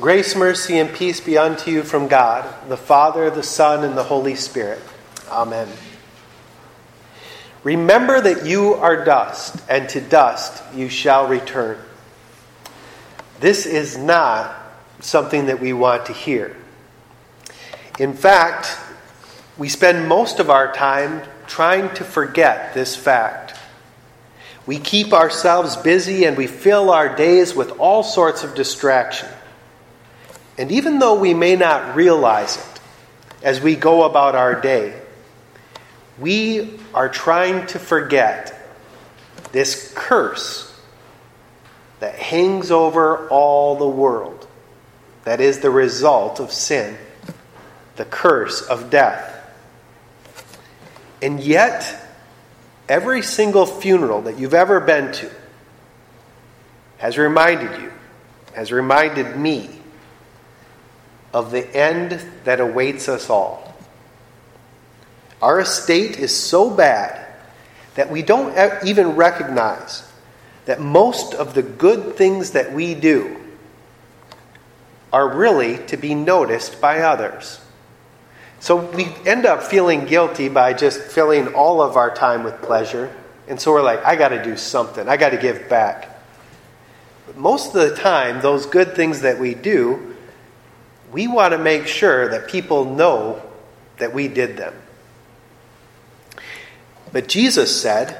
Grace, mercy, and peace be unto you from God, the Father, the Son, and the Holy Spirit. Amen. Remember that you are dust, and to dust you shall return. This is not something that we want to hear. In fact, we spend most of our time trying to forget this fact. We keep ourselves busy and we fill our days with all sorts of distraction. And even though we may not realize it as we go about our day, we are trying to forget this curse that hangs over all the world, that is the result of sin, the curse of death. And yet, every single funeral that you've ever been to has reminded you, has reminded me of the end that awaits us all. Our estate is so bad that we don't even recognize that most of the good things that we do are really to be noticed by others. So we end up feeling guilty by just filling all of our time with pleasure. And so we're like, I got to do something, I got to give back. But most of the time, those good things that we do we want to make sure that people know that we did them. But Jesus said,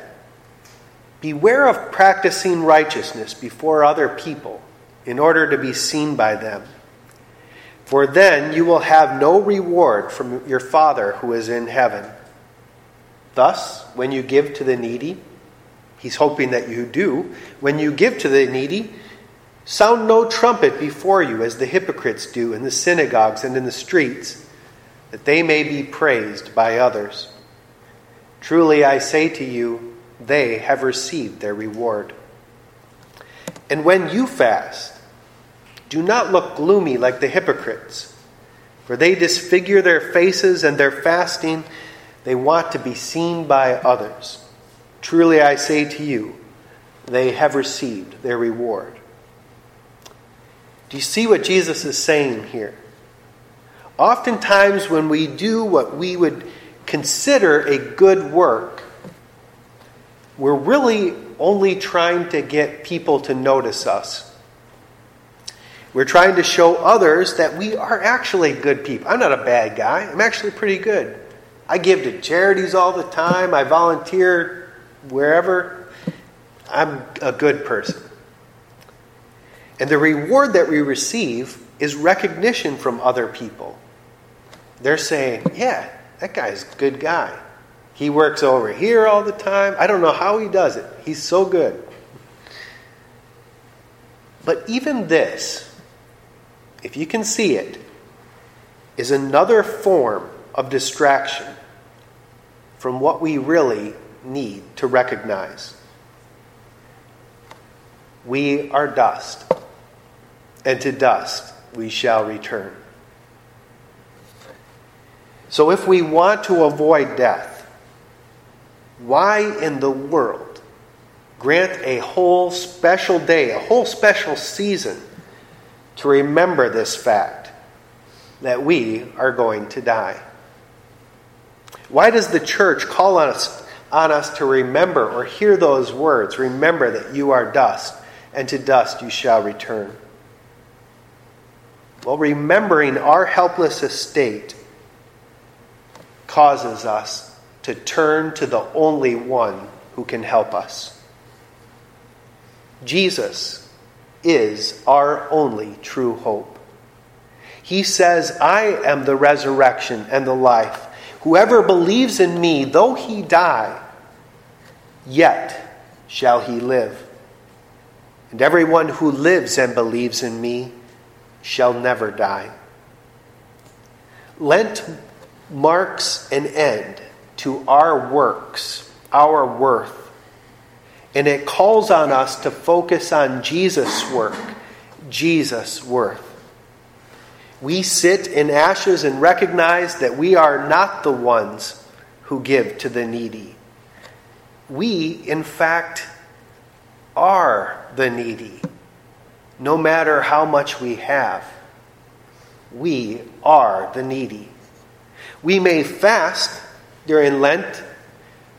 Beware of practicing righteousness before other people in order to be seen by them. For then you will have no reward from your Father who is in heaven. Thus, when you give to the needy, he's hoping that you do, when you give to the needy, Sound no trumpet before you, as the hypocrites do in the synagogues and in the streets, that they may be praised by others. Truly I say to you, they have received their reward. And when you fast, do not look gloomy like the hypocrites, for they disfigure their faces and their fasting, they want to be seen by others. Truly I say to you, they have received their reward. Do you see what Jesus is saying here? Oftentimes, when we do what we would consider a good work, we're really only trying to get people to notice us. We're trying to show others that we are actually good people. I'm not a bad guy, I'm actually pretty good. I give to charities all the time, I volunteer wherever. I'm a good person. And the reward that we receive is recognition from other people. They're saying, yeah, that guy's a good guy. He works over here all the time. I don't know how he does it. He's so good. But even this, if you can see it, is another form of distraction from what we really need to recognize. We are dust and to dust we shall return. So, if we want to avoid death, why in the world grant a whole special day, a whole special season to remember this fact that we are going to die? Why does the church call on us, on us to remember or hear those words? Remember that you are dust, and to dust you shall return. Well, remembering our helpless estate causes us to turn to the only one who can help us. Jesus is our only true hope. He says, I am the resurrection and the life. Whoever believes in me, though he die, yet shall he live. And everyone who lives and believes in me shall never die. Lent marks an end to our works, our worth, and it calls on us to focus on Jesus' work, Jesus' worth. We sit in ashes and recognize that we are not the ones who give to the needy. We, in fact, are the needy no matter how much we have. we are the needy. We may fast during Lent,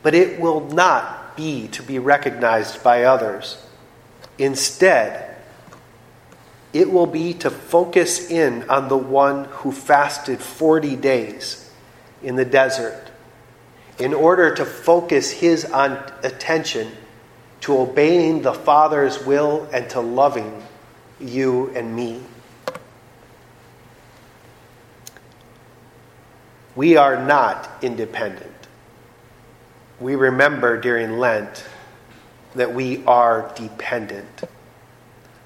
but it will not be to be recognized by others. Instead, it will be to focus in on the one who fasted 40 days in the desert in order to focus his attention to obeying the Father's will and to loving you and me. We are not independent. We remember during Lent that we are dependent.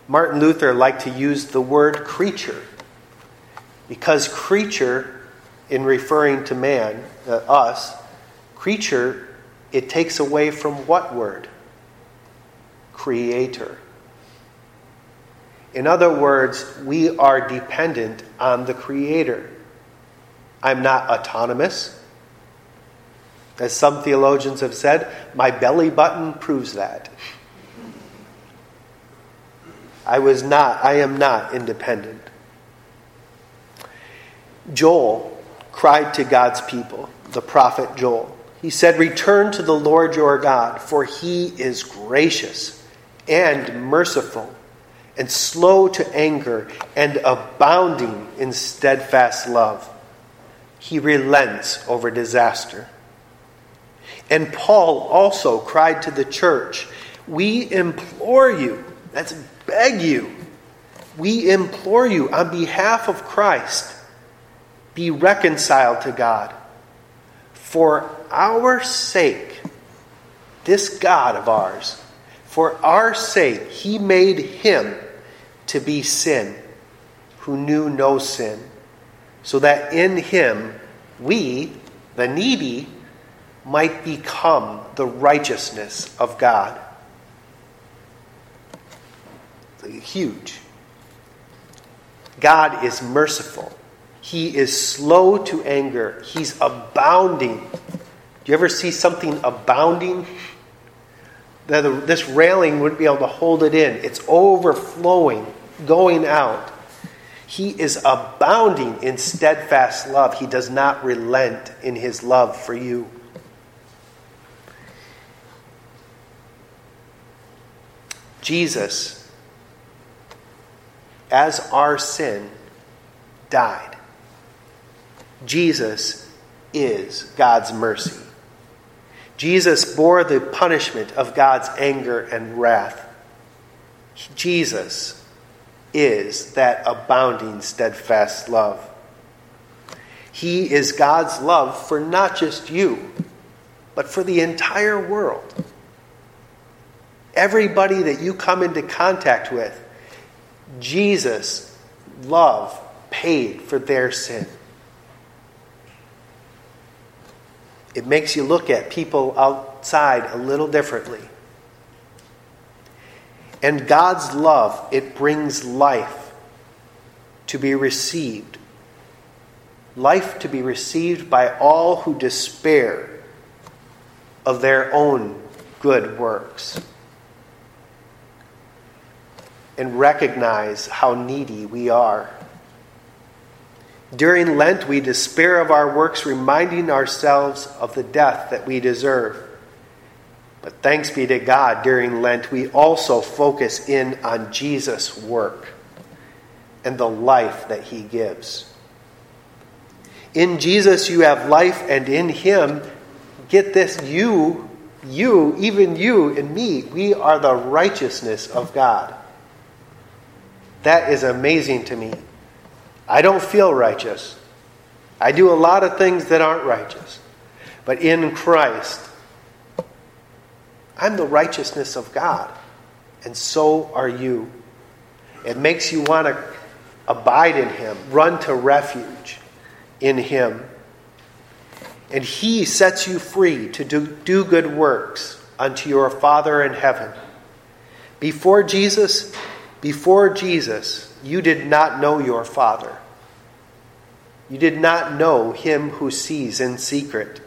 Martin Luther liked to use the word creature because creature, in referring to man, uh, us, creature, it takes away from what word? Creator. In other words, we are dependent on the Creator. I'm not autonomous. As some theologians have said, my belly button proves that. I was not, I am not independent. Joel cried to God's people, the prophet Joel. He said, Return to the Lord your God, for he is gracious and merciful, and slow to anger, and abounding in steadfast love he relents over disaster. And Paul also cried to the church, We implore you, that's beg you, we implore you on behalf of Christ, be reconciled to God. For our sake, this God of ours, for our sake, he made him to be sin who knew no sin so that in him we, the needy, might become the righteousness of God. Huge. God is merciful. He is slow to anger. He's abounding. Do you ever see something abounding? This railing wouldn't be able to hold it in. It's overflowing, going out. He is abounding in steadfast love. He does not relent in his love for you. Jesus, as our sin, died. Jesus is God's mercy. Jesus bore the punishment of God's anger and wrath. Jesus is that abounding, steadfast love. He is God's love for not just you, but for the entire world. Everybody that you come into contact with, Jesus' love paid for their sin. It makes you look at people outside a little differently. And God's love, it brings life to be received. Life to be received by all who despair of their own good works and recognize how needy we are. During Lent, we despair of our works, reminding ourselves of the death that we deserve. But thanks be to God, during Lent, we also focus in on Jesus' work and the life that he gives. In Jesus, you have life, and in him, get this, you, you, even you and me, we are the righteousness of God. That is amazing to me. I don't feel righteous. I do a lot of things that aren't righteous. But in Christ, I'm the righteousness of God, and so are you. It makes you want to abide in Him, run to refuge in Him. And He sets you free to do, do good works unto your Father in heaven. Before Jesus, before Jesus, you did not know your Father. You did not know Him who sees in secret.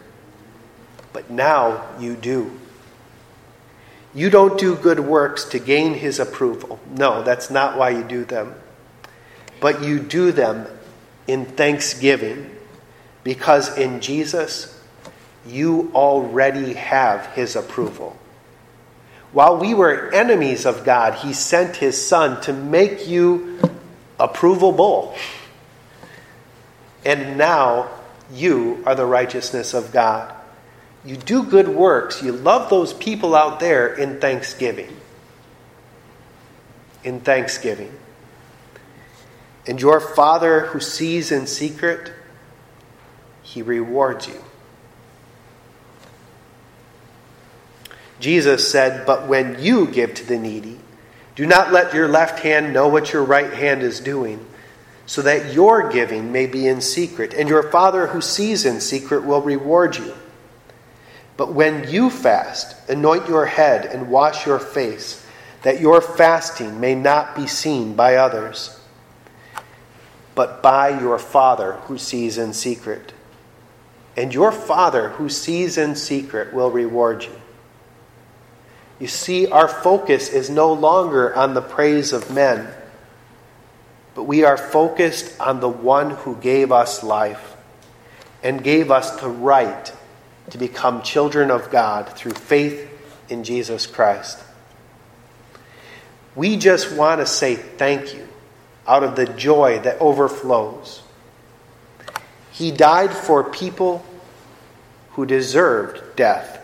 But now you do. You don't do good works to gain his approval. No, that's not why you do them. But you do them in thanksgiving because in Jesus you already have his approval. While we were enemies of God, he sent his son to make you approvable. And now you are the righteousness of God. You do good works. You love those people out there in thanksgiving. In thanksgiving. And your Father who sees in secret, he rewards you. Jesus said, But when you give to the needy, do not let your left hand know what your right hand is doing, so that your giving may be in secret, and your Father who sees in secret will reward you. But when you fast, anoint your head and wash your face, that your fasting may not be seen by others, but by your Father who sees in secret. And your Father who sees in secret will reward you. You see, our focus is no longer on the praise of men, but we are focused on the one who gave us life and gave us the right to become children of God through faith in Jesus Christ. We just want to say thank you out of the joy that overflows. He died for people who deserved death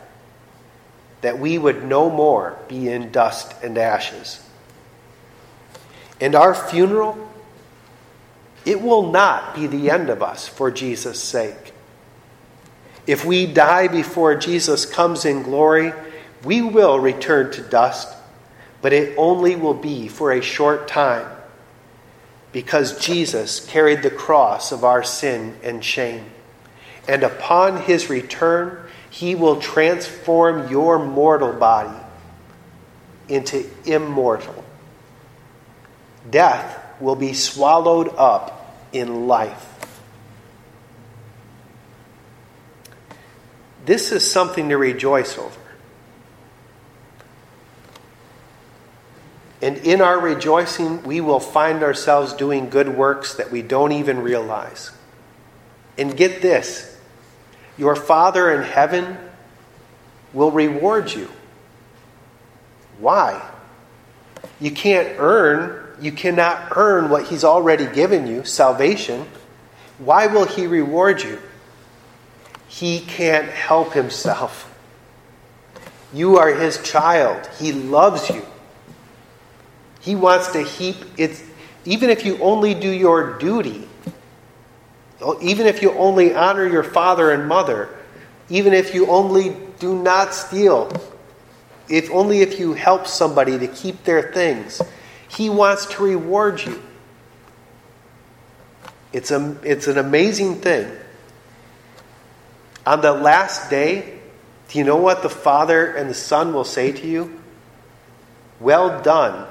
that we would no more be in dust and ashes. And our funeral, it will not be the end of us for Jesus' sake. If we die before Jesus comes in glory, we will return to dust, but it only will be for a short time because Jesus carried the cross of our sin and shame. And upon his return, he will transform your mortal body into immortal. Death will be swallowed up in life. This is something to rejoice over. And in our rejoicing, we will find ourselves doing good works that we don't even realize. And get this your Father in heaven will reward you. Why? You can't earn, you cannot earn what He's already given you, salvation. Why will He reward you? He can't help Himself. You are His child, He loves you. He wants to heap it, even if you only do your duty, even if you only honor your father and mother, even if you only do not steal, if only if you help somebody to keep their things, he wants to reward you. It's, a, it's an amazing thing. On the last day, do you know what the Father and the Son will say to you? Well done,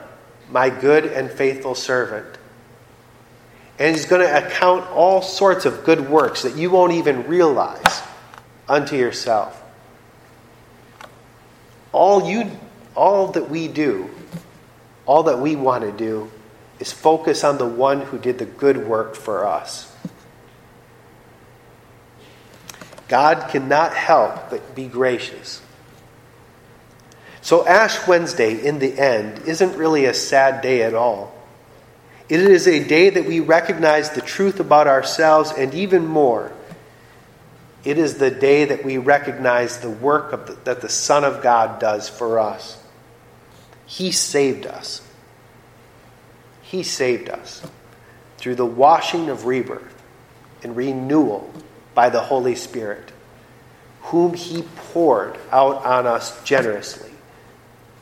my good and faithful servant. And he's going to account all sorts of good works that you won't even realize unto yourself. All you all that we do, all that we want to do is focus on the one who did the good work for us. God cannot help but be gracious. So Ash Wednesday in the end isn't really a sad day at all. It is a day that we recognize the truth about ourselves, and even more, it is the day that we recognize the work the, that the Son of God does for us. He saved us. He saved us through the washing of rebirth and renewal by the Holy Spirit, whom He poured out on us generously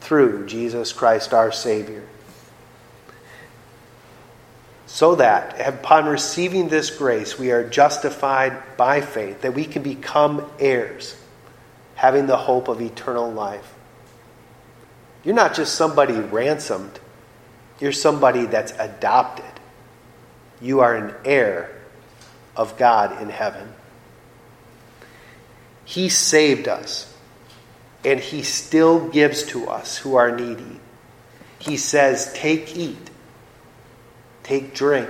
through Jesus Christ our Savior so that upon receiving this grace we are justified by faith, that we can become heirs, having the hope of eternal life. You're not just somebody ransomed, you're somebody that's adopted. You are an heir of God in heaven. He saved us, and He still gives to us who are needy. He says, Take, eat. Take drink.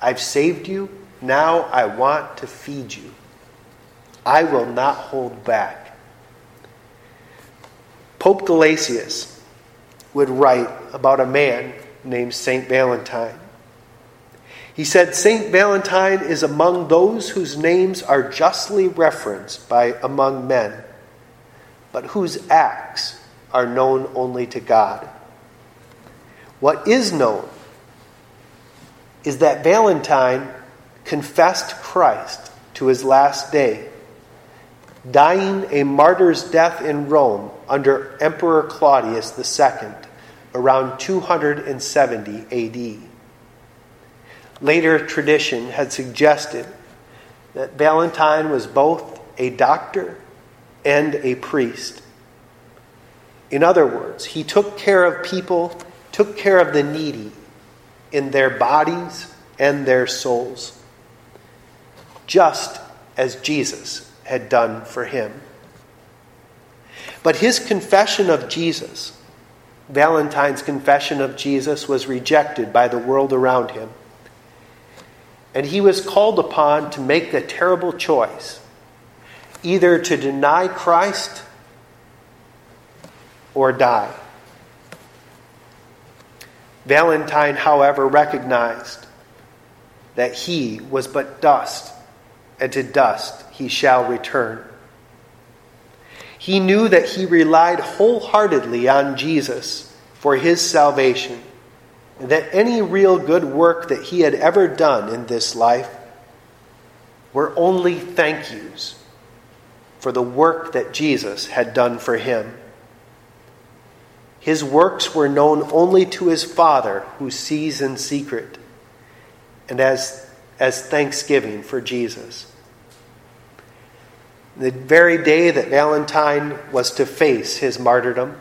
I've saved you. Now I want to feed you. I will not hold back. Pope Gelasius would write about a man named St. Valentine. He said, St. Valentine is among those whose names are justly referenced by among men, but whose acts are known only to God. What is known is that Valentine confessed Christ to his last day, dying a martyr's death in Rome under Emperor Claudius II around 270 AD. Later tradition had suggested that Valentine was both a doctor and a priest. In other words, he took care of people, took care of the needy in their bodies and their souls, just as Jesus had done for him. But his confession of Jesus, Valentine's confession of Jesus, was rejected by the world around him. And he was called upon to make the terrible choice either to deny Christ or die. Valentine, however, recognized that he was but dust, and to dust he shall return. He knew that he relied wholeheartedly on Jesus for his salvation, that any real good work that he had ever done in this life were only thank yous for the work that Jesus had done for him. His works were known only to his Father who sees in secret, and as, as thanksgiving for Jesus. The very day that Valentine was to face his martyrdom,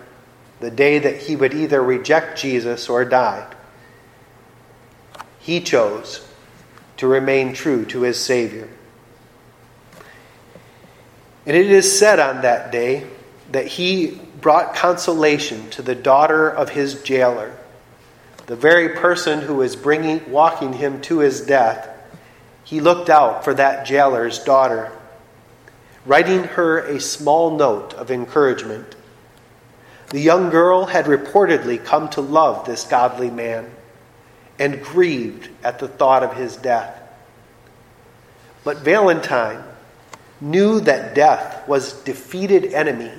the day that he would either reject Jesus or die, he chose to remain true to his Savior. And it is said on that day that he brought consolation to the daughter of his jailer, the very person who was bringing, walking him to his death. He looked out for that jailer's daughter, writing her a small note of encouragement. The young girl had reportedly come to love this godly man and grieved at the thought of his death. But Valentine knew that death was defeated enemy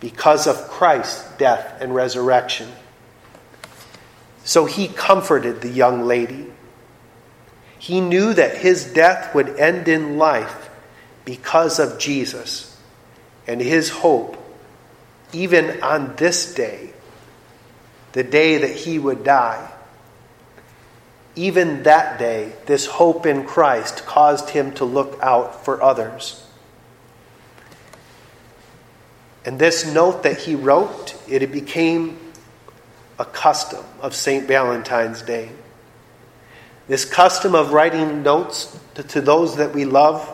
because of Christ's death and resurrection. So he comforted the young lady. He knew that his death would end in life because of Jesus and his hope, even on this day, the day that he would die. Even that day, this hope in Christ caused him to look out for others. And this note that he wrote, it became a custom of St. Valentine's Day. This custom of writing notes to, to those that we love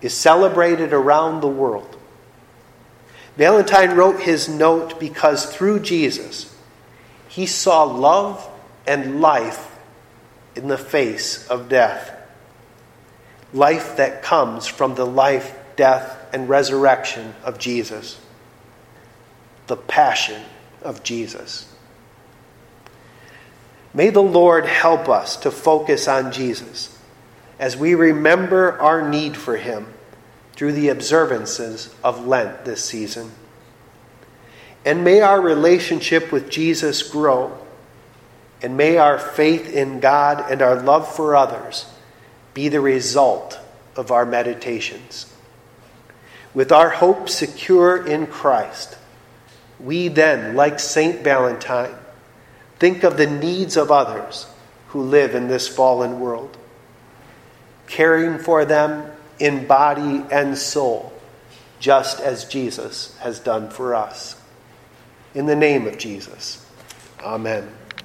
is celebrated around the world. Valentine wrote his note because through Jesus, he saw love and life in the face of death. Life that comes from the life, death, and resurrection of Jesus, the passion of Jesus. May the Lord help us to focus on Jesus as we remember our need for him through the observances of Lent this season. And may our relationship with Jesus grow, and may our faith in God and our love for others be the result of our meditations. With our hope secure in Christ, we then, like St. Valentine, think of the needs of others who live in this fallen world, caring for them in body and soul, just as Jesus has done for us. In the name of Jesus, amen.